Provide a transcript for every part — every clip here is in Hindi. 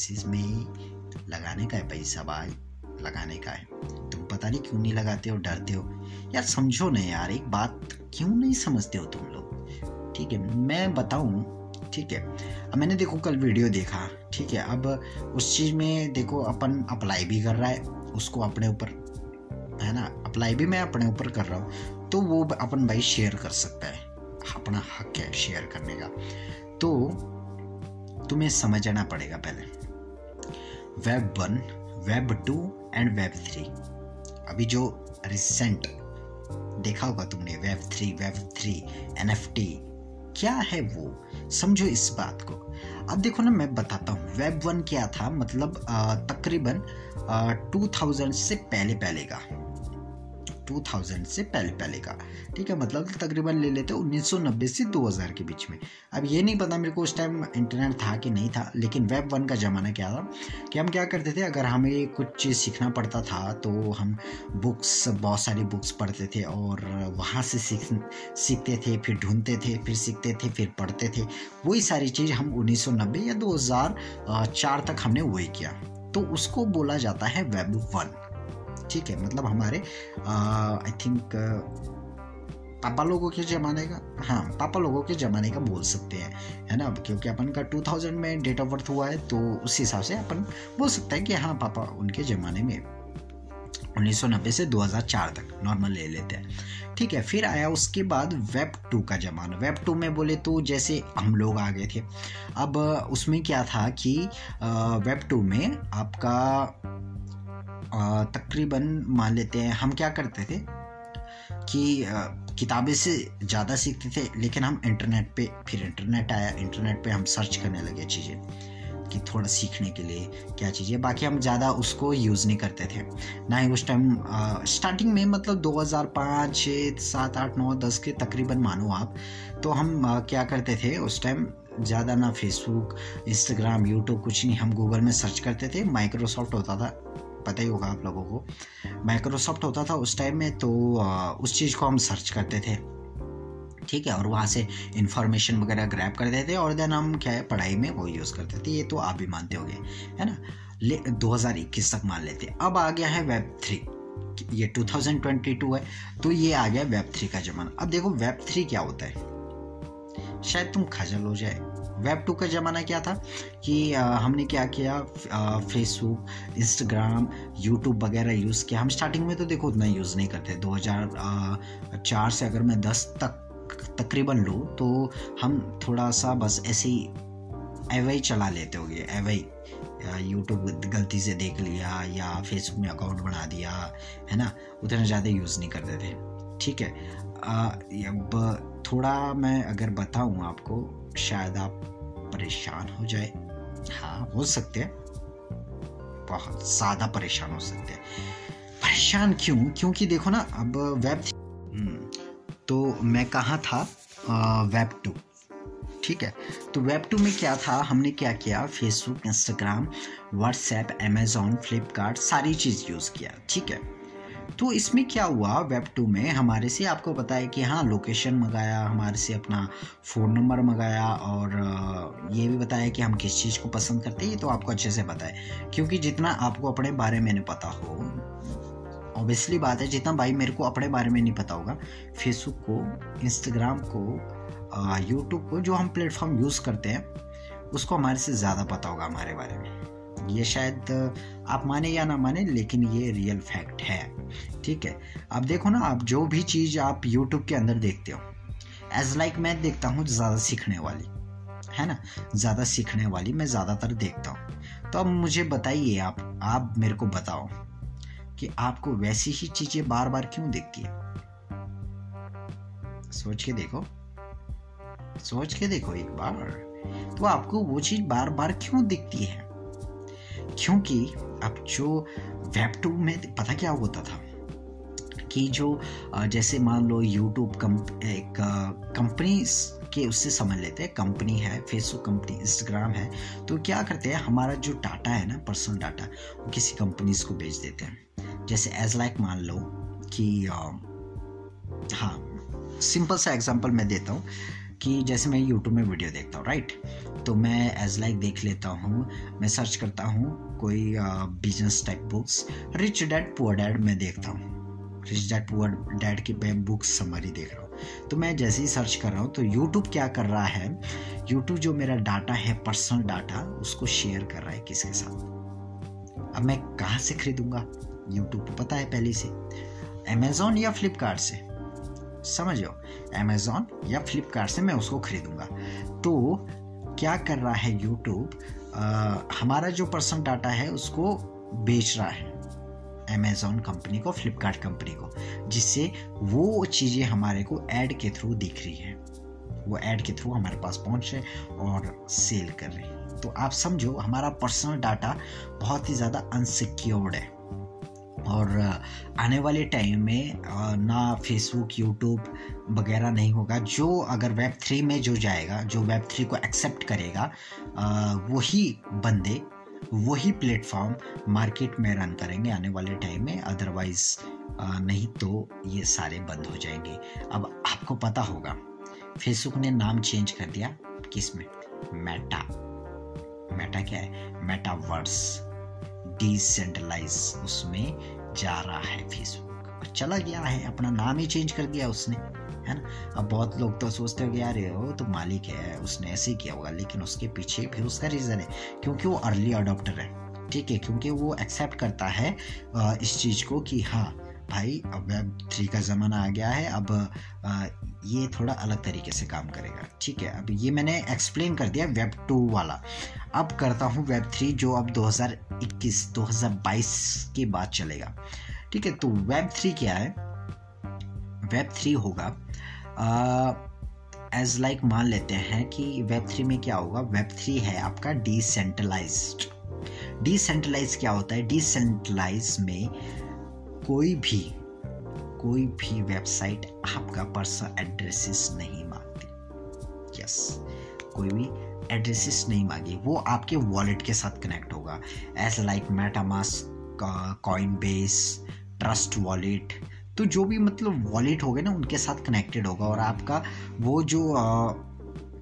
एजेंसीज में ही लगाने का है पैसा भाई लगाने का है। तुम पता नहीं क्यों नहीं लगाते हो, डरते हो? यार समझो ना यार, एक बात क्यों नहीं समझते हो तुम लोग? ठीक है, मैं बताऊँ, ठीक है? अब मैंने देखो कल वीडियो देखा, ठीक है? अब उस चीज़ में देखो, अपन अप्लाई भी कर रहा है, उसको अपने ऊपर, है ना? अप्लाई भी मैं अपने ऊपर कर रहा हूँ तो वो अपन भाई शेयर कर सकता है, अपना हक है शेयर करने का। तो तुम्हें समझना पड़ेगा पहले। Web one, web two and web three. अभी जो रिसेंट देखा होगा तुमने वेब थ्री वेब थ्री एन क्या है वो? समझो इस बात को। अब देखो ना, मैं बताता हूँ, वेब वन क्या था? मतलब तकरीबन टू थाउज़ेंड से पहले पहले का। 2000 से पहले पहले का। ठीक है मतलब तकरीबन ले लेते 1990 से 2000 के बीच में। अब ये नहीं पता मेरे को उस टाइम इंटरनेट था कि नहीं था, लेकिन वेब वन का ज़माना क्या था कि हम क्या करते थे, अगर हमें कुछ चीज़ सीखना पड़ता था तो हम बुक्स बहुत सारी बुक्स पढ़ते थे और वहाँ से सीख, सीखते थे, फिर ढूंढते थे, फिर सीखते थे, फिर पढ़ते थे। वही सारी चीज़ हम उन्नीस सौ नब्बे या दो हज़ार चार तक हमने वही किया। तो उसको बोला जाता है वेब वन ठीक है मतलब हमारे आई थिंक पापा लोगों के ज़माने का हाँ पापा लोगों के ज़माने का बोल सकते हैं, है ना? क्योंकि अपन का 2000 में डेट ऑफ़ बर्थ हुआ है तो उस हिसाब से अपन बोल सकते हैं कि हाँ पापा उनके ज़माने में 1990 से 2004 तक नॉर्मल ले लेते हैं। ठीक है, फिर आया उसके बाद वेब टू का ज़माना। वेब टू में बोले तो जैसे हम लोग आ गए थे। अब उसमें क्या था कि वेब टू में आपका तकरीबन मान लेते हैं हम क्या करते थे कि किताबें से ज़्यादा सीखते थे लेकिन हम इंटरनेट पे फिर इंटरनेट आया इंटरनेट पे हम सर्च करने लगे चीज़ें कि थोड़ा सीखने के लिए क्या चीज़ें बाकी हम ज़्यादा उसको यूज़ नहीं करते थे। ना ही उस टाइम स्टार्टिंग में मतलब 2005 छः सात आठ नौ दस के तकरीबन मानो आप तो हम आ, क्या करते थे उस टाइम ज़्यादा ना फेसबुक इंस्टाग्राम यूट्यूब कुछ नहीं हम गूगल में सर्च करते थे माइक्रोसॉफ्ट होता था। पता ही होगा आप लोगों को। माइक्रोसॉफ्ट होता था उस टाइम में तो उस चीज़ को हम सर्च करते थे। ठीक है? और वहाँ से इंफॉर्मेशन वगैरह ग्रैप करते थे और देन हम क्या है, पढ़ाई में वो यूज़ करते थे। ये तो आप भी मानते होंगे, है ना? ले 2021 तक मान लेते। अब आ गया है वेब थ्री ये 2022 है तो ये आ गया वेब थ्री का जमाना। अब देखो वेब थ्री क्या होता है। शायद तुम खजल हो जाए। वेब टू का ज़माना क्या था कि हमने क्या किया फेसबुक इंस्टाग्राम यूट्यूब वगैरह यूज़ किया। हम स्टार्टिंग में तो देखो उतना यूज़ नहीं करते। 2004 से अगर मैं 10 तक, तकरीबन लूँ तो हम थोड़ा सा बस ऐसे ही एवे चला लेते हो गए एवे यूट्यूब गलती से देख लिया या फेसबुक में अकाउंट बना दिया, है ना? उतना ज़्यादा यूज़ नहीं करते थे। ठीक है? अब थोड़ा मैं अगर बताऊँ आपको शायद आप परेशान हो जाए। हाँ हो सकते हैं। बहुत ज़्यादा परेशान हो सकते हैं। परेशान क्यों? क्योंकि देखो ना अब वेब हम्म, तो मैं कहा था? वेब टू ठीक है? तो वेब टू में क्या था? हमने क्या किया? Facebook Instagram WhatsApp Amazon Flipkart सारी चीज़ यूज़ किया। ठीक है? तो इसमें क्या हुआ? वेब टू में हमारे से आपको पता है कि हाँ लोकेशन मंगाया, हमारे से अपना फ़ोन नंबर मंगाया और ये भी बताया कि हम किस चीज़ को पसंद करते हैं, ये तो आपको अच्छे से पता है। क्योंकि जितना आपको अपने बारे में नहीं पता हो ऑब्वियसली बात है, जितना भाई मेरे को अपने बारे में नहीं पता होगा फेसबुक को इंस्टाग्राम को यूट्यूब को, जो हम प्लेटफॉर्म यूज़ करते हैं, उसको हमारे से ज़्यादा पता होगा हमारे बारे में। ये शायद आप माने या ना माने, लेकिन ये रियल फैक्ट है। ठीक है? अब देखो ना, आप जो भी चीज़ आप यूट्यूब के अंदर देखते हो एज लाइक like मैं देखता हूँ ज़्यादा सीखने वाली, है ना? ज़्यादा सीखने वाली मैं ज़्यादातर देखता हूँ। तो अब मुझे बताइए आप आप मेरे को बताओ कि आपको वैसी ही चीज़ें बार बार क्यों देखती है? सोच के देखो। सोच के देखो एक बार। तो आपको वो चीज़ बार बार क्यों दिखती है? क्योंकि अब जो वेब टू में पता क्या होता था कि जो जैसे मान लो यूट्यूब एक कंपनी के उससे समझ लेते हैं कंपनी है फेसबुक कंपनी इंस्टाग्राम है तो क्या करते हैं, हमारा जो डाटा है ना पर्सनल डाटा वो किसी कंपनीज़ को बेच देते हैं। जैसे एज लाइक मान लो कि हाँ सिंपल सा एग्जांपल मैं देता हूँ। कि जैसे मैं यूट्यूब में वीडियो देखता हूँ राइट तो मैं एज लाइक देख लेता हूँ, मैं सर्च करता हूँ कोई business type books rich dad poor dad मैं देखता हूँ। रिच डैड पुअर डैड की मैं बुक्स समरी देख रहा हूँ। तो मैं जैसे ही सर्च कर रहा हूँ तो यूट्यूब क्या कर रहा है? यूट्यूब जो मेरा डाटा है पर्सनल डाटा उसको शेयर कर रहा है किसके साथ? अब मैं कहाँ से खरीदूँगा? यूट्यूब को पता है पहले से। अमेजोन या फ्लिपकार्ट से? समझ लो अमेजोन या फ्लिपकार्ट से मैं उसको खरीदूँगा। तो क्या कर रहा है यूट्यूब हमारा जो पर्सनल डाटा है, उसको बेच रहा है अमेजोन कंपनी को फ्लिपकार्ट कंपनी को, जिससे वो चीज़ें हमारे को ऐड के थ्रू दिख रही है। वो ऐड के थ्रू हमारे पास पहुँच रहे और सेल कर रहे हैं। तो आप समझो, हमारा पर्सनल डाटा बहुत ही ज़्यादा अनसिक्योर्ड है। और आने वाले टाइम में ना फेसबुक यूट्यूब वगैरह नहीं होगा। जो अगर वेब थ्री में जो जाएगा, जो वेब थ्री को एक्सेप्ट करेगा वही बंदे, वही प्लेटफॉर्म मार्केट में रन करेंगे आने वाले टाइम में। अदरवाइज़ नहीं तो ये सारे बंद हो जाएँगे। अब आपको पता होगा फेसबुक ने नाम चेंज कर दिया किसमें? मेटा मेटा क्या है? मेटावर्स डिसेंट्रलाइज उसमें जा रहा है फेसबुक और चला गया है, अपना नाम ही चेंज कर दिया उसने, है ना? अब बहुत लोग तो सोचते हो कि यार वो तो मालिक है, उसने ऐसे किया होगा। लेकिन उसके पीछे फिर उसका रीज़न है, क्योंकि वो अर्ली अडोप्टर है, ठीक है? क्योंकि वो एक्सेप्ट करता है इस चीज़ को कि हाँ भाई, अब वेब थ्री का ज़माना आ गया है, अब ये थोड़ा अलग तरीके से काम करेगा, ठीक है? अब ये मैंने एक्सप्लेन कर दिया वेब टू वाला। अब करता हूँ वेब थ्री जो अब 2021 2022 के बाद चलेगा, ठीक है? तो वेब थ्री क्या है? वेब थ्री होगा एज लाइक like मान लेते हैं कि वेब थ्री में क्या होगा? वेब थ्री है आपका डिसेंट्रलाइज्ड डिसेंट्रलाइज क्या होता है? डिसेंट्रलाइज में कोई भी कोई भी वेबसाइट आपका पर्सनल एड्रेसेस नहीं मांगती। यस कोई भी एड्रेसेस नहीं मांगी। वो आपके वॉलेट के साथ कनेक्ट होगा। As like MetaMask coin base Trust Wallet तो जो भी मतलब वॉलेट होगे ना उनके साथ कनेक्टेड होगा और आपका वो जो आ,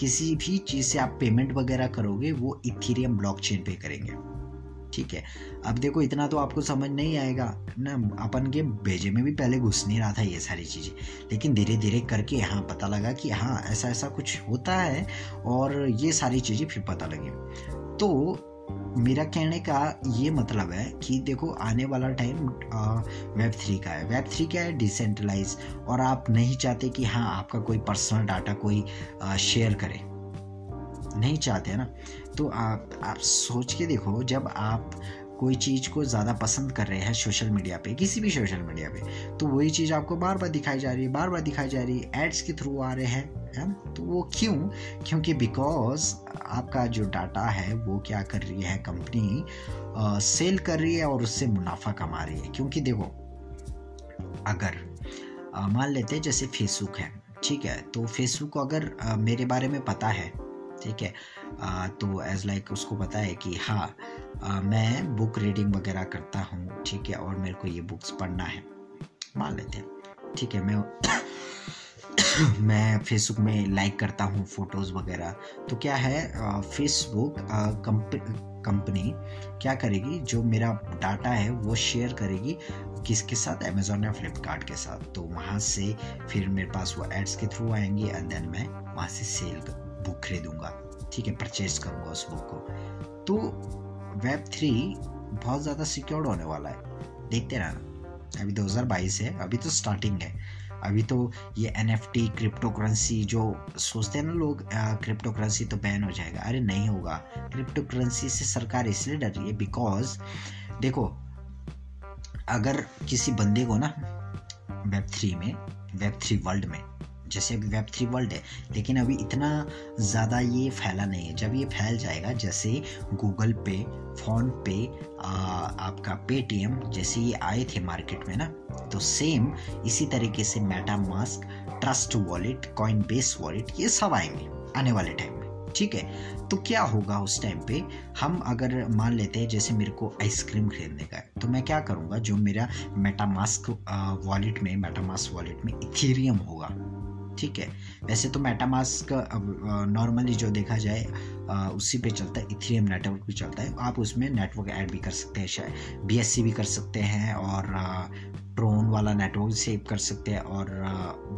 किसी भी चीज़ से आप पेमेंट वगैरह करोगे वो इथीरियम ब्लॉकचेन पे करेंगे। ठीक है। अब देखो, इतना तो आपको समझ नहीं आएगा। ना, अपन के भेजे में भी पहले घुस नहीं रहा था ये सारी चीज़ें। लेकिन धीरे धीरे करके हाँ पता लगा कि हाँ ऐसा ऐसा कुछ होता है और ये सारी चीज़ें फिर पता लगी। तो मेरा कहने का ये मतलब है कि देखो, आने वाला टाइम वेब थ्री का है। वेब थ्री क्या है? डिसेंट्रलाइज और आप नहीं चाहते कि हाँ आपका कोई पर्सनल डाटा कोई शेयर करे। नहीं चाहते, है ना? तो आप आप सोच के देखो जब आप कोई चीज़ को ज़्यादा पसंद कर रहे हैं सोशल मीडिया पे किसी भी सोशल मीडिया पे तो वही चीज़ आपको बार बार दिखाई जा रही है बार बार दिखाई जा रही है एड्स के थ्रू आ रहे हैं है तो वो क्यों? क्योंकि बिकॉज़ आपका जो डाटा है वो क्या कर रही है कंपनी सेल कर रही है और उससे मुनाफा कमा रही है। क्योंकि देखो अगर मान लेते हैं जैसे फेसबुक है ठीक है? तो फेसबुक को अगर आ, मेरे बारे में पता है ठीक है। आ, तो एज लाइक like उसको पता है कि हाँ आ, मैं बुक रीडिंग वगैरह करता हूँ ठीक है और मेरे को ये बुक्स पढ़ना है। मान लेते हैं ठीक है मैं मैं फेसबुक में लाइक करता हूँ फ़ोटोज़ वगैरह। तो क्या है फेसबुक कंपनी क्या करेगी जो मेरा डाटा है वो शेयर करेगी किसके साथ? अमेजोन या फ्लिपकार्ट के साथ। तो वहाँ से फिर मेरे पास वो एड्स के थ्रू आएँगे एंड देन मैं वहाँ से सेल बुक खरीदूँगा, ठीक है परचेज करूँगा उस बुक को। तो वेब थ्री बहुत ज़्यादा सिक्योर्ड होने वाला है। देखते रहना। अभी 2022 है, अभी तो स्टार्टिंग है। अभी तो ये N F T cryptocurrency जो सोचते हैं ना लोग क्रिप्टो करेंसी तो बैन हो जाएगा। अरे नहीं होगा। क्रिप्टो करेंसी से सरकार इसलिए डर रही है बिकॉज़ देखो, अगर किसी बंदे को ना वेब थ्री में वेब थ्री वर्ल्ड में जैसे अभी वेब थ्री वर्ल्ड है लेकिन अभी इतना ज़्यादा ये फैला नहीं है। जब ये फैल जाएगा जैसे गूगल पे फ़ोन पे आ, आपका पेटीएम जैसे ये आए थे मार्केट में ना तो सेम इसी तरीके से MetaMask Trust Wallet Coinbase wallet ये सब आएँगे आने वाले टाइम में। ठीक है? तो क्या होगा उस टाइम पे? हम अगर मान लेते हैं जैसे मेरे को आइसक्रीम खरीदने का है तो मैं क्या करूँगा? जो मेरा मेटामास्क वॉलेट में मेटामास्क वॉलेट में इथेरियम होगा ठीक है। वैसे तो मेटामास्क नॉर्मली जो देखा जाए उसी पे चलता है इथेरियम नेटवर्क भी चलता है। आप उसमें नेटवर्क ऐड भी कर सकते हैं, शायद बी भी कर सकते हैं और ट्रोन वाला नेटवर्क सेव कर सकते हैं और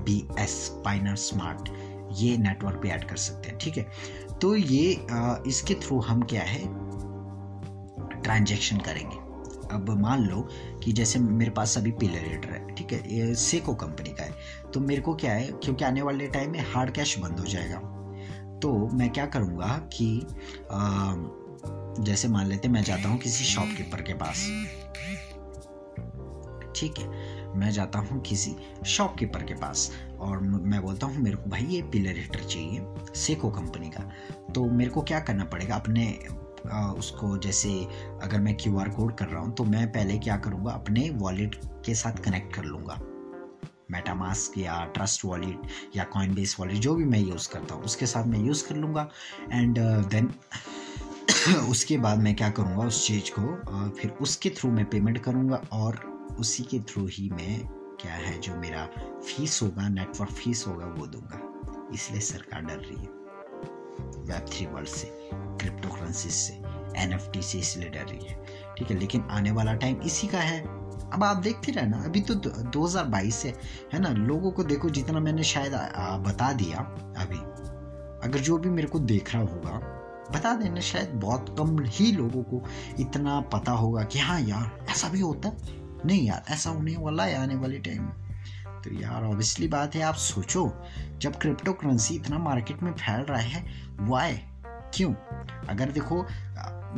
बी एस पाइनर स्मार्ट ये नेटवर्क भी ऐड कर सकते हैं, ठीक है। तो ये इसके थ्रू हम क्या है? ट्रांजेक्शन करेंगे। अब मान लो कि जैसे मेरे पास अभी पिलर रेडर ठीक है ये सेको कंपनी का है। तो मेरे को क्या है क्योंकि आने वाले टाइम में हार्ड कैश बंद हो जाएगा। तो मैं क्या करूँगा कि आ, जैसे मान लेते मैं जाता हूँ किसी शॉपकीपर के पास। ठीक है मैं जाता हूँ किसी शॉपकीपर के पास और मैं बोलता हूँ मेरे को भाई ये पिलर हीटर चाहिए सेको कंपनी का। तो मेरे को क्या करना पड़ेगा अपने उसको जैसे अगर मैं क्यू आर कोड कर रहा हूँ तो मैं पहले क्या करूँगा, अपने वॉलेट के साथ कनेक्ट कर लूँगा। मेटामास्क या ट्रस्ट वॉलेट या कॉइन बेस वॉलेट जो भी मैं यूज़ करता हूँ, उसके साथ मैं यूज़ कर लूँगा। एंड देन उसके बाद मैं क्या करूँगा, उस चीज़ को फिर उसके थ्रू मैं पेमेंट करूँगा और उसी के थ्रू ही मैं क्या है, जो मेरा फ़ीस होगा नेटवर्क फ़ीस होगा, वो दूँगा। इसलिए सरकार डर रही है। वेब थ्री वर्ल्ड से क्रिप्टो करेंसी से एनएफटी से इसलिए डर रही है। ठीक है, लेकिन आने वाला टाइम इसी का है। अब आप देखते रहना अभी तो 2022 है है ना? लोगों को देखो, जितना मैंने शायद बता दिया अभी, अगर जो भी मेरे को देख रहा होगा, बता देना, शायद बहुत कम ही लोगों को इतना पता होगा कि हाँ यार, ऐसा भी होता है। नहीं यार, ऐसा होने वाला है आने वाले टाइम में। तो यार ऑब्वियसली बात है आप सोचो जब क्रिप्टो करेंसी इतना मार्केट में फैल रहा है वाई क्यों? अगर देखो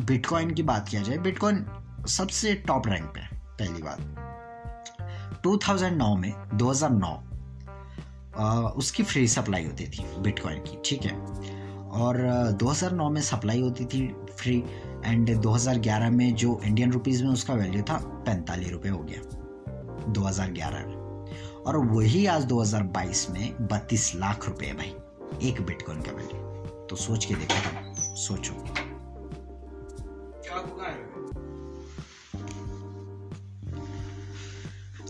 बिटकॉइन की बात किया जाए बिटकॉइन सबसे टॉप रैंक पे पहली बात। 2009 में 2009 आ, उसकी फ्री सप्लाई होती थी बिटकॉइन की ठीक है? और 2009 में सप्लाई होती थी फ्री एंड 2011 में जो इंडियन रुपीस में उसका वैल्यू था पैंतालीस रुपये हो गया 2011 में। और वही आज 2022 में बत्तीस लाख रुपए भाई, एक बिटकॉइन का वैल्यू तो सोच के देखो, सोचो।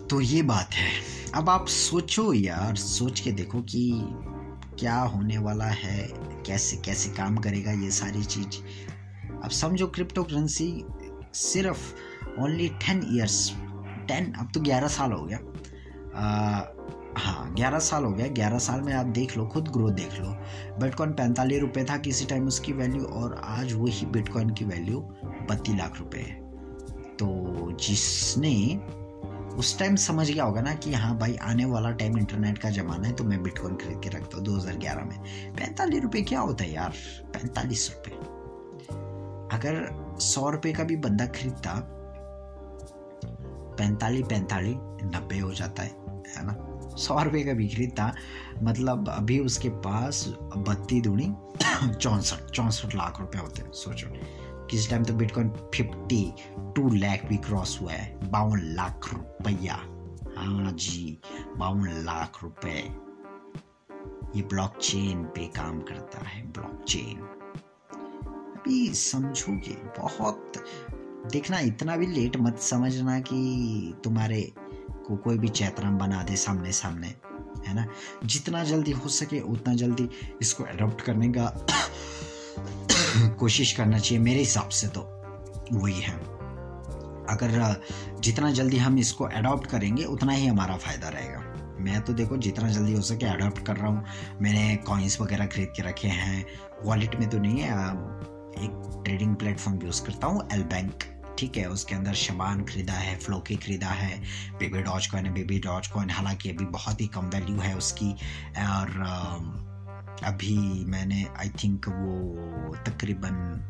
तो ये बात है। अब आप सोचो यार, सोच के देखो कि क्या होने वाला है, कैसे कैसे काम करेगा ये सारी चीज़। अब समझो क्रिप्टो करेंसी सिर्फ़ ओनली टेन ईयर्स टेन अब तो ग्यारह साल हो गया। हाँ ग्यारह साल हो गया ग्यारह साल में आप देख लो, खुद ग्रोथ देख लो। बिटकॉइन पैंतालीस रुपये था किसी टाइम उसकी वैल्यू और आज वही बिटकॉइन की वैल्यू बत्तीस लाख रुपये है। तो जिसने उस टाइम समझ गया होगा ना कि हाँ भाई, आने वाला टाइम इंटरनेट का ज़माना है तो मैं बिटकॉइन खरीद के रखता हूँ दो हज़ार ग्यारह में। पैंतालीस रुपये क्या होता है यार? पैंतालीस रुपये अगर सौ रुपये का भी बंदा खरीदता, पैंतालीस पैंतालीस नब्बे हो जाता है। है ना? सौ रुपये का भी खरीदता मतलब अभी उसके पास बत्ती दूनी, चौंसठ चौंसठ लाख रुपए होते हैं, सोचो। किसी टाइम तो बिटकॉइन फिफ्टी टू लैख भी क्रॉस हुआ है। बावन लाख रुपया। हाँ जी, बावन लाख रुपए। ये ब्लॉकचेन पे काम करता है ब्लॉकचेन अभी समझोगे बहुत, देखना इतना भी लेट मत समझना कि तुम्हारे को कोई भी चैतराम बना दे सामने सामने है ना? जितना जल्दी हो सके, उतना जल्दी इसको अडोप्ट करने का कोशिश करना चाहिए। मेरे हिसाब से तो वही है। अगर जितना जल्दी हम इसको अडॉप्ट करेंगे, उतना ही हमारा फ़ायदा रहेगा। मैं तो देखो, जितना जल्दी हो सके अडॉप्ट कर रहा हूँ। मैंने कॉइन्स वगैरह खरीद के रखे हैं। वॉलेट में तो नहीं है एक ट्रेडिंग प्लेटफॉर्म यूज़ करता हूँ एल बैंक ठीक है, उसके अंदर शबान खरीदा है, फ्लोकी खरीदा है, बेबी डॉज कॉइन है, बेबी डॉज कॉइन हालाँकि अभी बहुत ही कम वैल्यू है उसकी, और अभी मैंने आई थिंक वो तकरीबन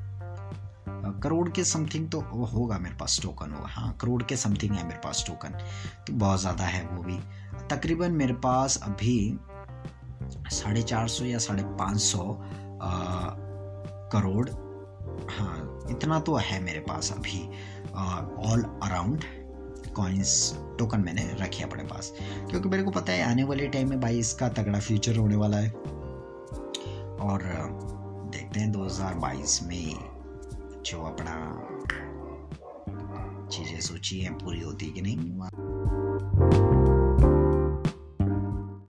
करोड़ के समथिंग तो होगा मेरे पास टोकन होगा। हाँ करोड़ के समथिंग है मेरे पास टोकन तो बहुत ज़्यादा है वो भी। तकरीबन मेरे पास अभी साढ़े चार सौ या साढ़े पाँच सौ करोड़ इतना तो है मेरे पास अभी ऑल अराउंड कॉइन्स टोकन मैंने रखे अपने पास। क्योंकि मेरे को पता है आने वाले टाइम में भाई इसका तगड़ा फ्यूचर होने वाला है। और देखते हैं 2022 में जो अपना चीज़ें सोची हैं, पूरी होती कि नहीं।